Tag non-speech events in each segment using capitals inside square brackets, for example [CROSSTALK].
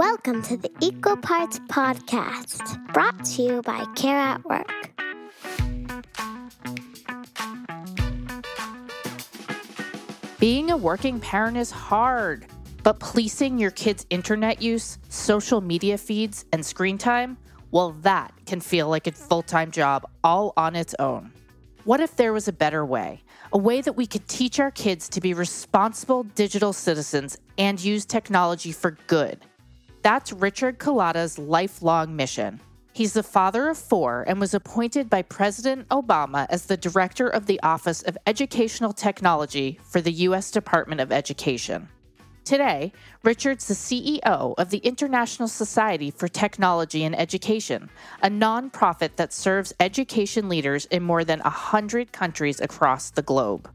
Welcome to the Equal Parts Podcast, brought to you by Care at Work. Being a working parent is hard, but policing your kids' internet use, social media feeds, and screen time, well, that can feel like a full time job all on its own. What if there was a better way? A way that we could teach our kids to be responsible digital citizens and use technology for good. That's Richard Culatta's lifelong mission. He's the father of four and was appointed by President Obama as the director of the Office of Educational Technology for the U.S. Department of Education. Today, Richard's the CEO of the International Society for Technology and Education, a nonprofit that serves education leaders in more than 100 countries across the globe.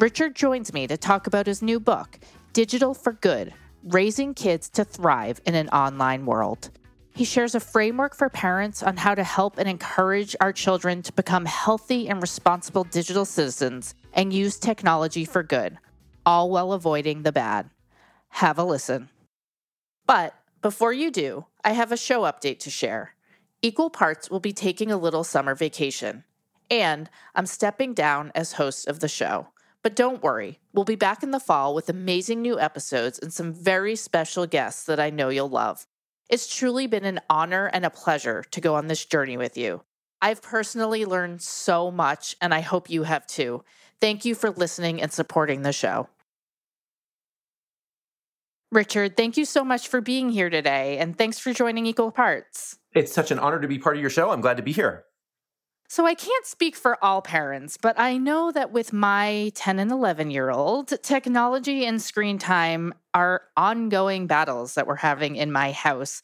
Richard joins me to talk about his new book, Digital for Good Raising Kids to Thrive in an Online World. He shares a framework for parents on how to help and encourage our children to become healthy and responsible digital citizens and use technology for good, all while avoiding the bad have a listen. But before you do, I have a show update to share. Equal Parts will be taking a little summer vacation, and I'm stepping down as host of the show. But don't worry, we'll be back in the fall with amazing new episodes and some very special guests that I know you'll love. It's truly been an honor and a pleasure to go on this journey with you. I've personally learned so much, and I hope you have too. Thank you for listening and supporting the show. Richard, thank you so much for being here today, and thanks for joining Equal Parts. It's such an honor to be part of your show. I'm glad to be here. So, I can't speak for all parents, but I know that with my 10 and 11 year old, technology and screen time are ongoing battles that we're having in my house.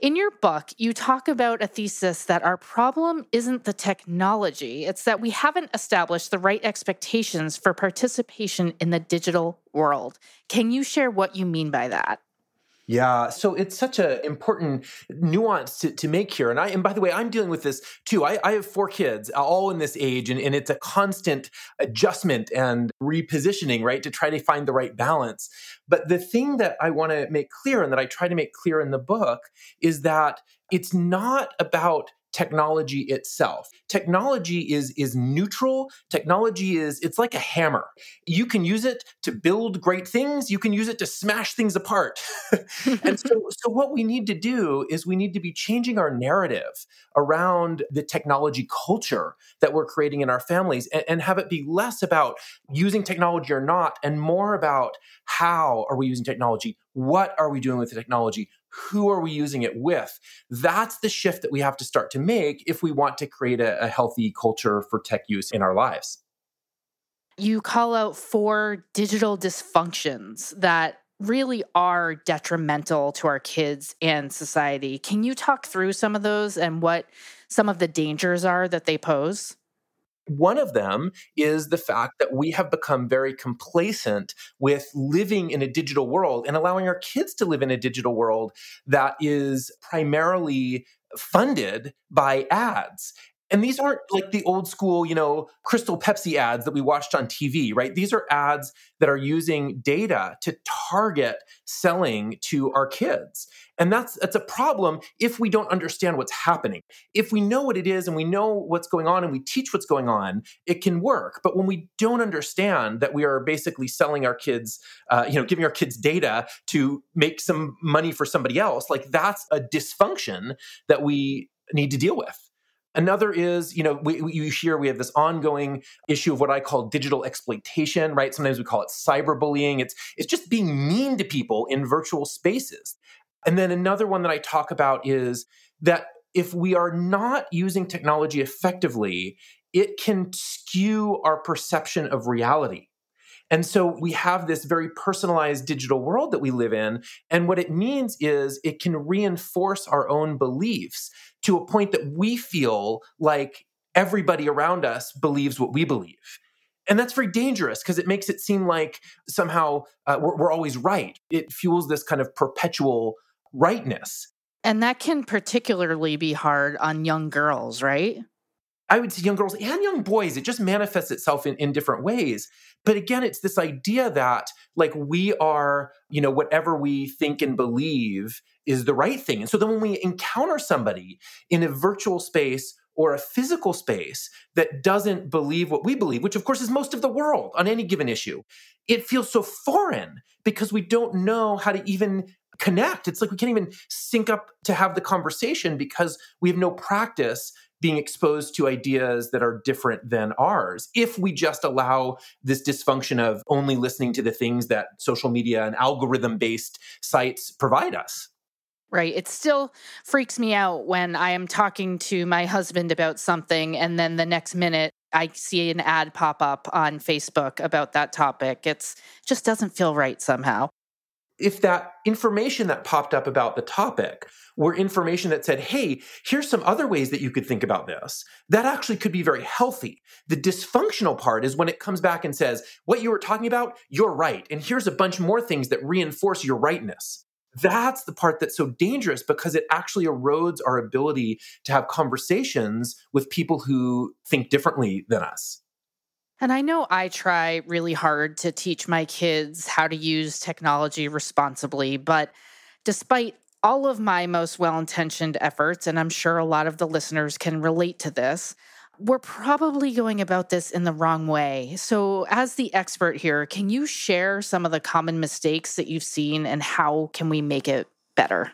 In your book, you talk about a thesis that our problem isn't the technology, it's that we haven't established the right expectations for participation in the digital world. Can you share what you mean by that? Yeah, so it's such an important nuance to, to make here. And I and by the way, I'm dealing with this too. I, I have four kids, uh, all in this age, and, and it's a constant adjustment and repositioning, right, to try to find the right balance. But the thing that I want to make clear and that I try to make clear in the book is that it's not about technology itself. Technology is is neutral. Technology is it's like a hammer. You can use it to build great things, you can use it to smash things apart. [LAUGHS] and so so what we need to do is we need to be changing our narrative around the technology culture that we're creating in our families and, and have it be less about using technology or not and more about how are we using technology? What are we doing with the technology? Who are we using it with? That's the shift that we have to start to make if we want to create a, a healthy culture for tech use in our lives. You call out four digital dysfunctions that really are detrimental to our kids and society. Can you talk through some of those and what some of the dangers are that they pose? One of them is the fact that we have become very complacent with living in a digital world and allowing our kids to live in a digital world that is primarily funded by ads. And these aren't like the old school, you know, Crystal Pepsi ads that we watched on TV, right? These are ads that are using data to target selling to our kids. And that's that's a problem if we don't understand what's happening. If we know what it is and we know what's going on and we teach what's going on, it can work. But when we don't understand that we are basically selling our kids, uh, you know, giving our kids data to make some money for somebody else, like that's a dysfunction that we need to deal with. Another is, you know, we, we, you hear we have this ongoing issue of what I call digital exploitation, right? Sometimes we call it cyberbullying. It's it's just being mean to people in virtual spaces. And then another one that I talk about is that if we are not using technology effectively, it can skew our perception of reality. And so we have this very personalized digital world that we live in. And what it means is it can reinforce our own beliefs to a point that we feel like everybody around us believes what we believe. And that's very dangerous because it makes it seem like somehow uh, we're, we're always right. It fuels this kind of perpetual rightness. And that can particularly be hard on young girls, right? I would say young girls and young boys, it just manifests itself in, in different ways. But again, it's this idea that like we are, you know, whatever we think and believe is the right thing. And so then when we encounter somebody in a virtual space or a physical space that doesn't believe what we believe, which of course is most of the world on any given issue, it feels so foreign because we don't know how to even connect. It's like we can't even sync up to have the conversation because we have no practice being exposed to ideas that are different than ours if we just allow this dysfunction of only listening to the things that social media and algorithm based sites provide us. Right. It still freaks me out when I am talking to my husband about something and then the next minute I see an ad pop up on Facebook about that topic. It's just doesn't feel right somehow if that information that popped up about the topic were information that said, hey, here's some other ways that you could think about this, that actually could be very healthy. The dysfunctional part is when it comes back and says, what you were talking about, you're right. And here's a bunch more things that reinforce your rightness. That's the part that's so dangerous because it actually erodes our ability to have conversations with people who think differently than us. And I know I try really hard to teach my kids how to use technology responsibly, but despite all of my most well intentioned efforts, and I'm sure a lot of the listeners can relate to this, we're probably going about this in the wrong way. So, as the expert here, can you share some of the common mistakes that you've seen and how can we make it better?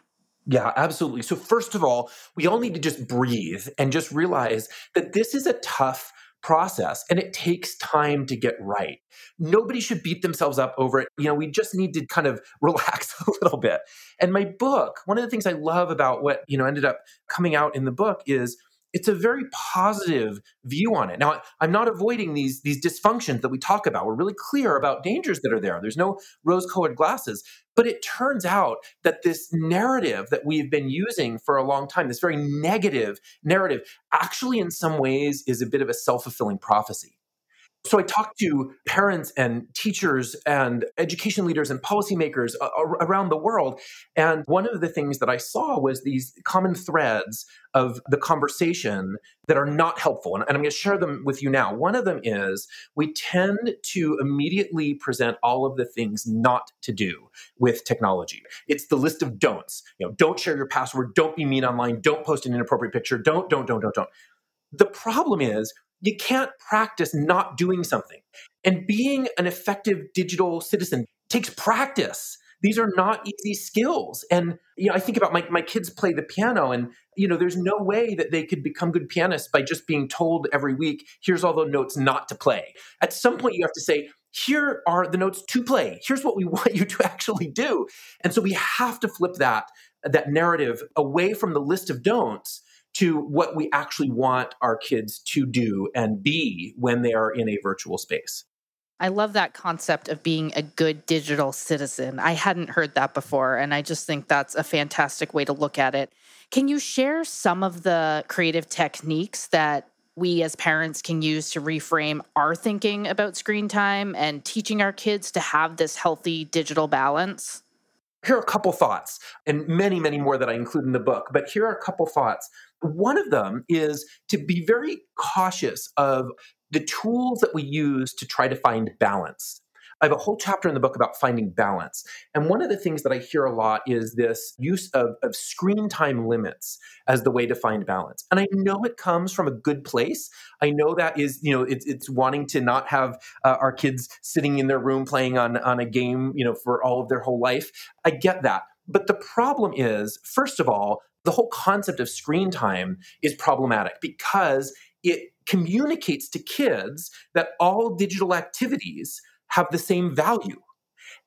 Yeah, absolutely. So, first of all, we all need to just breathe and just realize that this is a tough process and it takes time to get right. Nobody should beat themselves up over it. You know, we just need to kind of [LAUGHS] relax a little bit. And my book, one of the things I love about what, you know, ended up coming out in the book is it's a very positive view on it. Now, I'm not avoiding these these dysfunctions that we talk about. We're really clear about dangers that are there. There's no rose-colored glasses. But it turns out that this narrative that we've been using for a long time, this very negative narrative, actually in some ways is a bit of a self-fulfilling prophecy. So I talked to parents and teachers and education leaders and policymakers uh, around the world. And one of the things that I saw was these common threads of the conversation that are not helpful. And, and I'm going to share them with you now. One of them is we tend to immediately present all of the things not to do with technology. It's the list of don'ts. You know, don't share your password, don't be mean online, don't post an inappropriate picture, don't, don't, don't, don't, don't. The problem is you can't practice not doing something. And being an effective digital citizen takes practice. These are not easy skills. And you know, I think about my, my kids play the piano and you know, there's no way that they could become good pianists by just being told every week, here's all the notes not to play. At some point you have to say, here are the notes to play. Here's what we [LAUGHS] want you to actually do. And so we have to flip that that narrative away from the list of don'ts to what we actually want our kids to do and be when they are in a virtual space. I love that concept of being a good digital citizen. I hadn't heard that before, and I just think that's a fantastic way to look at it. Can you share some of the creative techniques that we as parents can use to reframe our thinking about screen time and teaching our kids to have this healthy digital balance? Here are a couple thoughts, and many, many more that I include in the book, but here are a couple thoughts one of them is to be very cautious of the tools that we use to try to find balance. I have a whole chapter in the book about finding balance. And one of the things that I hear a lot is this use of, of screen time limits as the way to find balance. And I know it comes from a good place. I know that is, you know, it's, it's wanting to not have uh, our kids sitting in their room playing on, on a game, you know, for all of their whole life. I get that. But the problem is, first of all, the whole concept of screen time is problematic because it communicates to kids that all digital activities have the same value.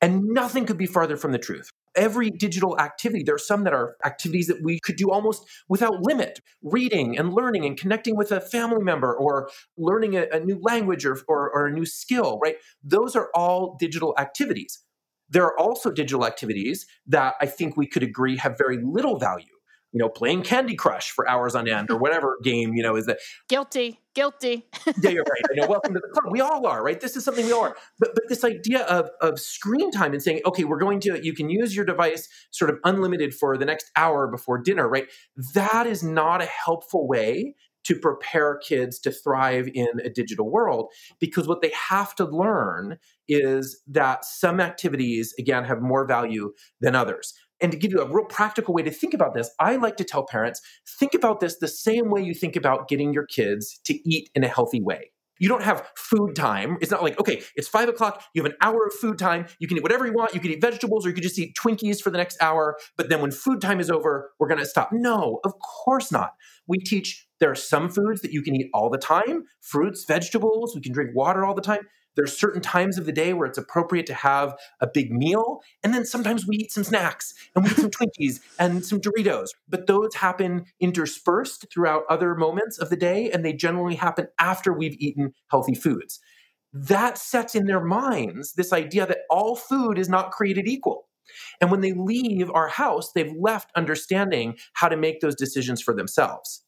And nothing could be farther from the truth. Every digital activity, there are some that are activities that we could do almost without limit reading and learning and connecting with a family member or learning a, a new language or, or, or a new skill, right? Those are all digital activities. There are also digital activities that I think we could agree have very little value you know, playing Candy Crush for hours on end or [LAUGHS] whatever game, you know, is that guilty, guilty. yeah, you're right. I know. Welcome to the club. We all are, right? This is something we all are. But but this idea of of screen time and saying, okay, we're going to you can use your device sort of unlimited for the next hour before dinner, right? That is not a helpful way to prepare kids to thrive in a digital world because what they have to learn is that some activities, again, have more value than others. And to give you a real practical way to think about this, I like to tell parents think about this the same way you think about getting your kids to eat in a healthy way. You don't have food time. It's not like, okay, it's five o'clock, you have an hour of food time, you can eat whatever you want, you can eat vegetables, or you can just eat Twinkies for the next hour, but then when food time is over, we're gonna stop. No, of course not. We teach there are some foods that you can eat all the time fruits, vegetables, we can drink water all the time. There's certain times of the day where it's appropriate to have a big meal. And then sometimes we eat some snacks and we eat some [LAUGHS] Twinkies and some Doritos. But those happen interspersed throughout other moments of the day. And they generally happen after we've eaten healthy foods. That sets in their minds this idea that all food is not created equal. And when they leave our house, they've left understanding how to make those decisions for themselves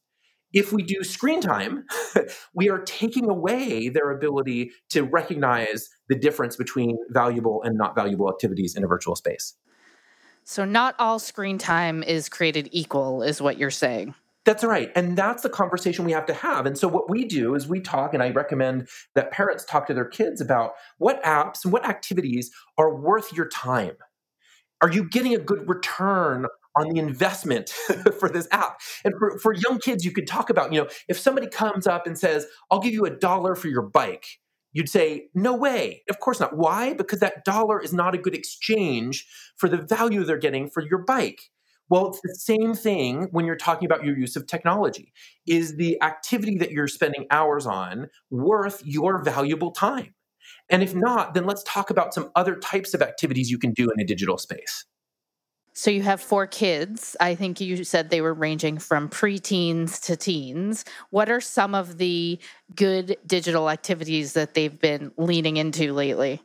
if we do screen time, [LAUGHS] we are taking away their ability to recognize the difference between valuable and not valuable activities in a virtual space. So, not all screen time is created equal, is what you're saying. That's right. And that's the conversation we have to have. And so, what we do is we talk, and I recommend that parents talk to their kids about what apps and what activities are worth your time. Are you getting a good return on the investment [LAUGHS] for this app. And for, for young kids, you could talk about, you know, if somebody comes up and says, I'll give you a dollar for your bike, you'd say, no way. Of course not. Why? Because that dollar is not a good exchange for the value they're getting for your bike. Well, it's the same thing when you're talking about your use of technology. Is the activity that you're spending hours on worth your valuable time? And if not, then let's talk about some other types of activities you can do in a digital space. So you have four kids. I think you said they were ranging from preteens to teens. What are some of the good digital activities that they've been leaning into lately?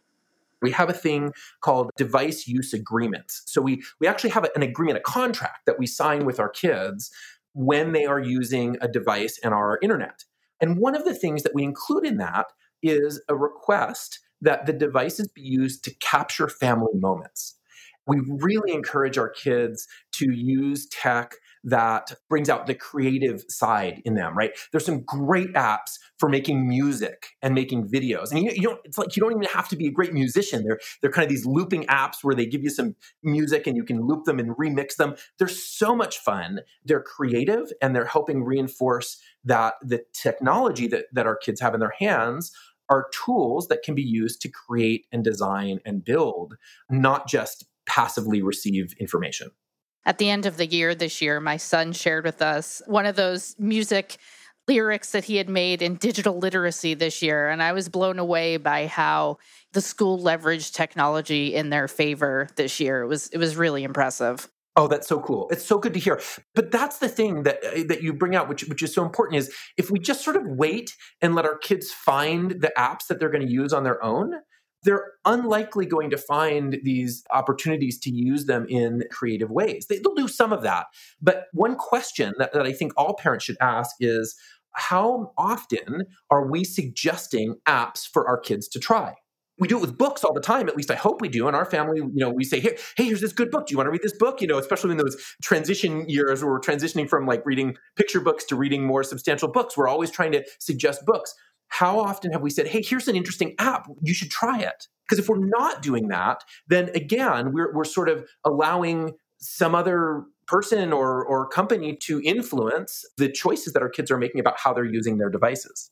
We have a thing called device use agreements. So we we actually have an agreement, a contract that we sign with our kids when they are using a device and our internet. And one of the things that we include in that is a request that the devices be used to capture family moments we really encourage our kids to use tech that brings out the creative side in them, right? There's some great apps for making music and making videos. And you, you, don't, it's like you don't even have to be a great musician. They're, they're kind of these looping apps where they give you some music and you can loop them and remix them. They're so much fun. They're creative and they're helping reinforce that the technology that, that our kids have in their hands are tools that can be used to create and design and build, not just passively receive information. At the end of the year this year, my son shared with us one of those music lyrics that he had made in digital literacy this year. And I was blown away by how the school leveraged technology in their favor this year. It was it was really impressive. Oh, that's so cool. It's so good to hear. But that's the thing that uh, that you bring out which which is so important is if we just sort of wait and let our kids find the apps that they're going to use on their own, they're unlikely going to find these opportunities to use them in creative ways. They, will do some of that. But one question that, that I think all parents should ask is how often are we suggesting apps for our kids to try? we do it with books all the time. At least I hope we do. In our family, you know, we say, "Hey, hey, here's this good book. Do you want to read this book?" You know, especially in those transition years where we're transitioning from like reading picture books to reading more substantial books. We're always trying to suggest books how often have we said, hey, here's an interesting app, you should try it? Because if we're not doing that, then again, we're, we're sort of allowing some other person or, or company to influence the choices that our kids are making about how they're using their devices.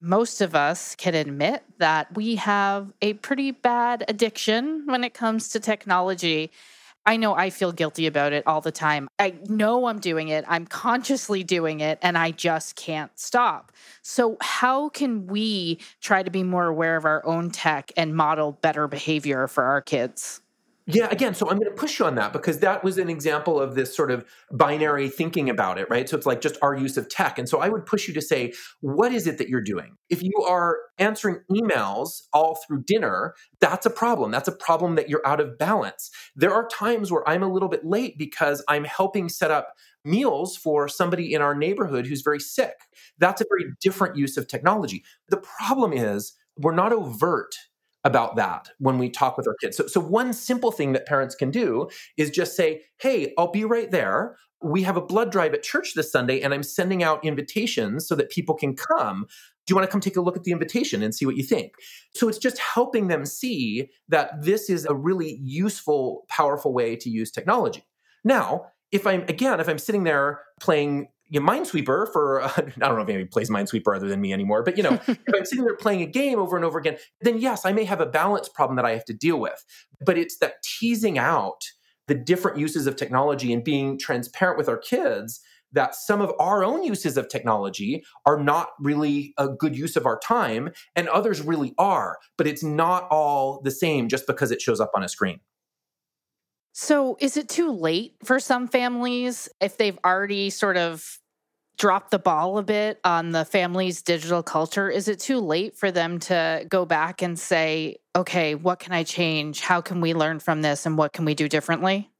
Most of us can admit that we have a pretty bad addiction when it comes to technology. I know I feel guilty about it all the time. I know I'm doing it, I'm consciously doing it, and I just can't stop. So, how can we try to be more aware of our own tech and model better behavior for our kids? Yeah, again, so I'm going to push you on that because that was an example of this sort of binary thinking about it, right? So it's like just our use of tech. And so I would push you to say, what is it that you're doing? If you are answering emails all through dinner, that's a problem. That's a problem that you're out of balance. There are times where I'm a little bit late because I'm helping set up meals for somebody in our neighborhood who's very sick. That's a very different use of technology. The problem is, we're not overt about that when we talk with our kids. So, so one simple thing that parents can do is just say, Hey, I'll be right there. We have a blood drive at church this Sunday, and I'm sending out invitations so that people can come. Do you want to come take a look at the invitation and see what you think? So it's just helping them see that this is a really useful, powerful way to use technology. Now, if I'm, again, if I'm sitting there playing you know, Minesweeper for uh, [LAUGHS] I don't know if anybody plays Minesweeper other than me anymore, but you know, [LAUGHS] if I'm sitting there playing a game over and over again, then yes, I may have a balance problem that I have to deal with. But it's that teasing out the different uses of technology and being transparent with our kids that some of our own uses of technology are not really a good use of our time and others really are, but it's not all the same just because it shows up on a screen. So, is it too late for some families if they've already sort of dropped the ball a bit on the family's digital culture? Is it too late for them to go back and say, okay, what can I change? How can we learn from this? And what can we do differently?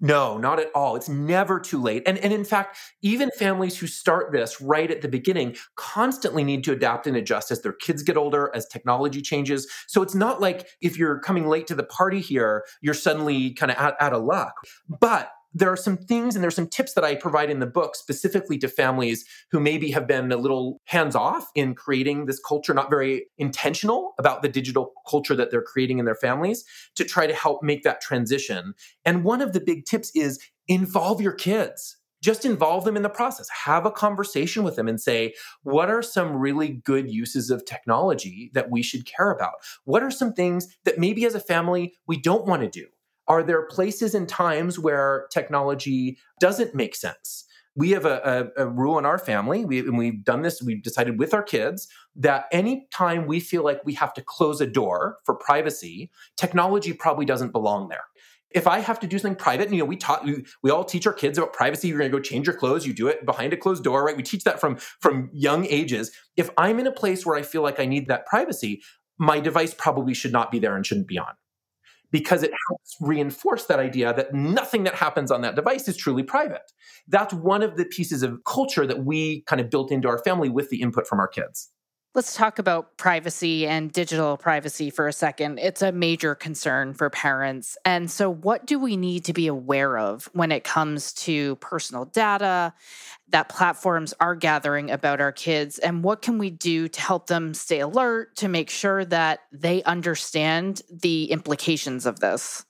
No, not at all. It's never too late. And, and in fact, even families who start this right at the beginning constantly need to adapt and adjust as their kids get older, as technology changes. So it's not like if you're coming late to the party here, you're suddenly kind of out, out of luck. But there are some things and there's some tips that I provide in the book specifically to families who maybe have been a little hands off in creating this culture, not very intentional about the digital culture that they're creating in their families to try to help make that transition. And one of the big tips is involve your kids. Just involve them in the process. Have a conversation with them and say, what are some really good uses of technology that we should care about? What are some things that maybe as a family we don't want to do? Are there places and times where technology doesn't make sense? We have a, a, a rule in our family, we, and we've done this, we've decided with our kids that anytime we feel like we have to close a door for privacy, technology probably doesn't belong there if I have to do something private, and you know, we taught we, we all teach our kids about privacy. You're going to go change your clothes. You do it behind a closed door, right? We teach that from from young ages. If I'm in a place where I feel like I need that privacy, my device probably should not be there and shouldn't be on because it helps reinforce that idea that nothing that happens on that device is truly private. That's one of the pieces of culture that we kind of built into our family with the input from our kids. Let's talk about privacy and digital privacy for a second. It's a major concern for parents. And so, what do we need to be aware of when it comes to personal data that platforms are gathering about our kids? And what can we do to help them stay alert to make sure that they understand the implications of this?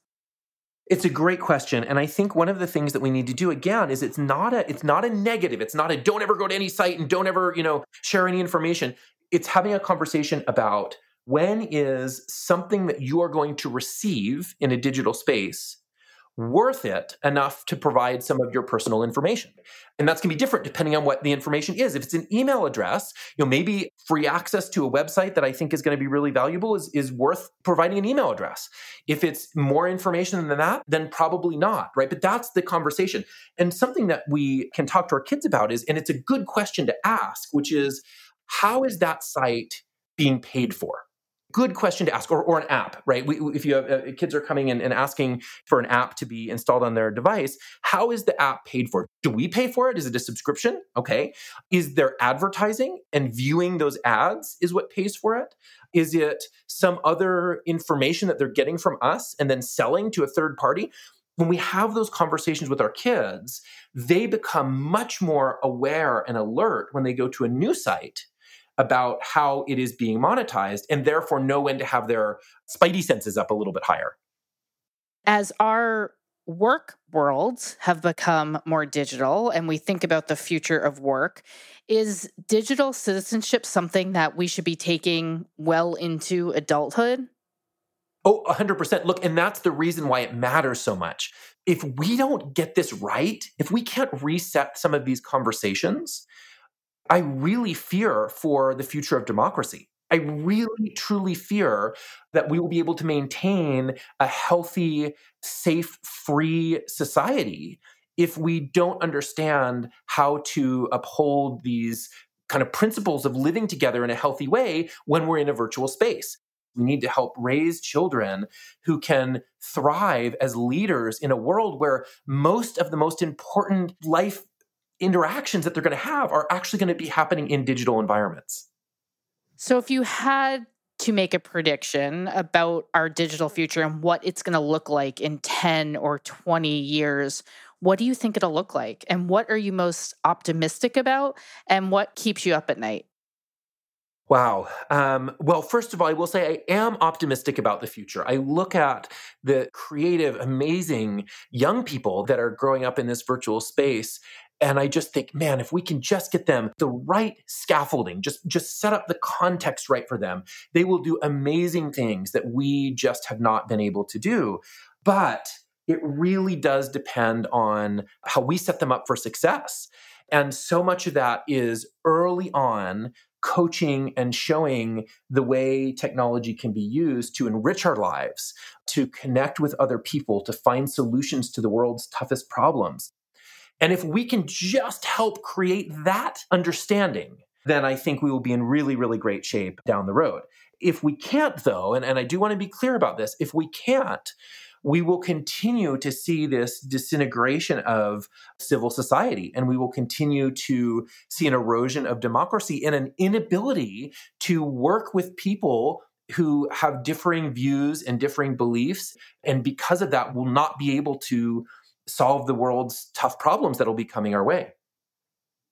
It's a great question and I think one of the things that we need to do again is it's not a it's not a negative it's not a don't ever go to any site and don't ever, you know, share any information it's having a conversation about when is something that you are going to receive in a digital space worth it enough to provide some of your personal information. And that's going to be different depending on what the information is. If it's an email address you know maybe free access to a website that i think is going to be really valuable is, is worth providing an email address. If it's more information than that then probably not right? But that's the conversation. And something that we can talk to our kids about is and it's a good question to ask which is how is that site being paid for? Good question to ask, or, or an app, right? We, if you have uh, kids are coming in and asking for an app to be installed on their device, how is the app paid for? Do we pay for it? Is it a subscription? Okay. Is there advertising and viewing those ads is what pays for it? Is it some other information that they're getting from us and then selling to a third party? when we have those conversations with our kids, they become much more aware and alert when they go to a new site about how it is being monetized and therefore know when to have their spidey senses up a little bit higher. As our work worlds have become more digital and we think about the future of work, is digital citizenship something that we should be taking well into adulthood? Oh, 100%. Look, and that's the reason why it matters so much. If we don't get this right, if we can't reset some of these conversations, I really fear for the future of democracy. I really truly fear that we will be able to maintain a healthy, safe, free society if we don't understand how to uphold these kind of principles of living together in a healthy way when we're in a virtual space. We need to help raise children who can thrive as leaders in a world where most of the most important life interactions that they're going to have are actually going to be happening in digital environments. So, if you had to make a prediction about our digital future and what it's going to look like in 10 or 20 years, what do you think it'll look like? And what are you most optimistic about? And what keeps you up at night? Wow. Um, well, first of all, I will say I am optimistic about the future. I look at the creative, amazing young people that are growing up in this virtual space. And I just think, man, if we can just get them the right scaffolding, just, just set up the context right for them, they will do amazing things that we just have not been able to do. But it really does depend on how we set them up for success. And so much of that is early on coaching and showing the way technology can be used to enrich our lives, to connect with other people, to find solutions to the world's toughest problems. And if we can just help create that understanding, then I think we will be in really, really great shape down the road. If we can't, though, and, and I do want to be clear about this, if we can't, we will continue to see this disintegration of civil society and we will continue to see an erosion of democracy and an inability to work with people who have differing views and differing beliefs and because of that will not be able to solve the world's tough problems that'll be coming our way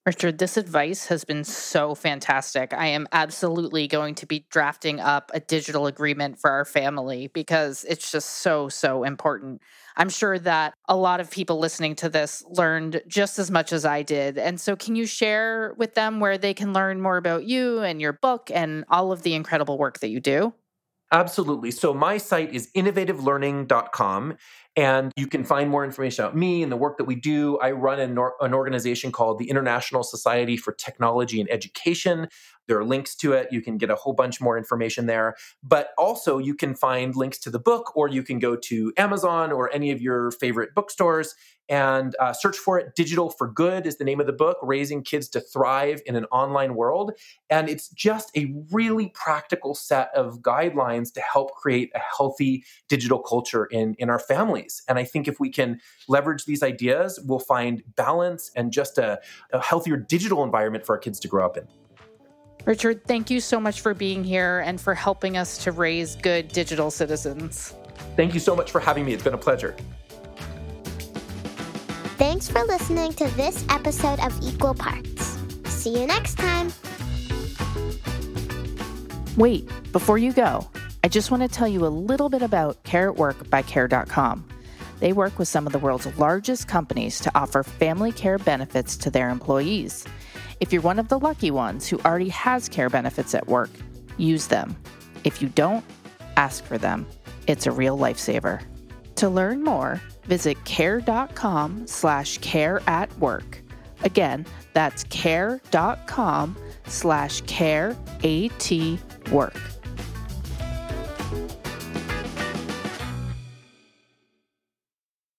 Richard, this advice has been so fantastic. I am absolutely going to be drafting up a digital agreement for our family because it's just so, so important. I'm sure that a lot of people listening to this learned just as much as I did. And so, can you share with them where they can learn more about you and your book and all of the incredible work that you do? Absolutely. So my site is innovativelearning.com and you can find more information about me and the work that we do. I run an, an, organization called the International Society for Technology and Education. There are links to it. You can get a whole bunch more information there. But also, you can find links to the book, or you can go to Amazon or any of your favorite bookstores and uh, search for it. Digital for Good is the name of the book, Raising Kids to Thrive in an Online World. And it's just a really practical set of guidelines to help create a healthy digital culture in, in our families. And I think if we can leverage these ideas, we'll find balance and just a, a healthier digital environment for our kids to grow up in. Richard, thank you so much for being here and for helping us to raise good digital citizens. Thank you so much for having me. It's been a pleasure. Thanks for listening to this episode of Equal Parts. See you next time. Wait, before you go, I just want to tell you a little bit about Care at Work by Care.com. They work with some of the world's largest companies to offer family care benefits to their employees. If you're one of the lucky ones who already has care benefits at work, use them. If you don't, ask for them. It's a real lifesaver. To learn more, visit care.com slash care at work. Again, that's care.com slash care at work.